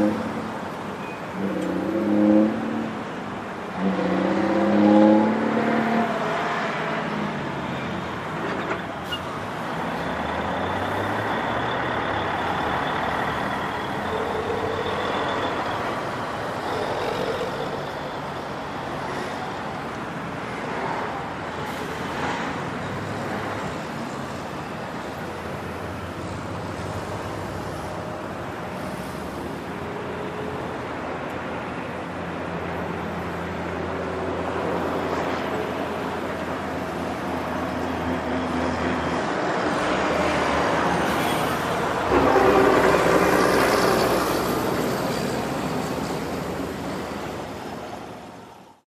Amen.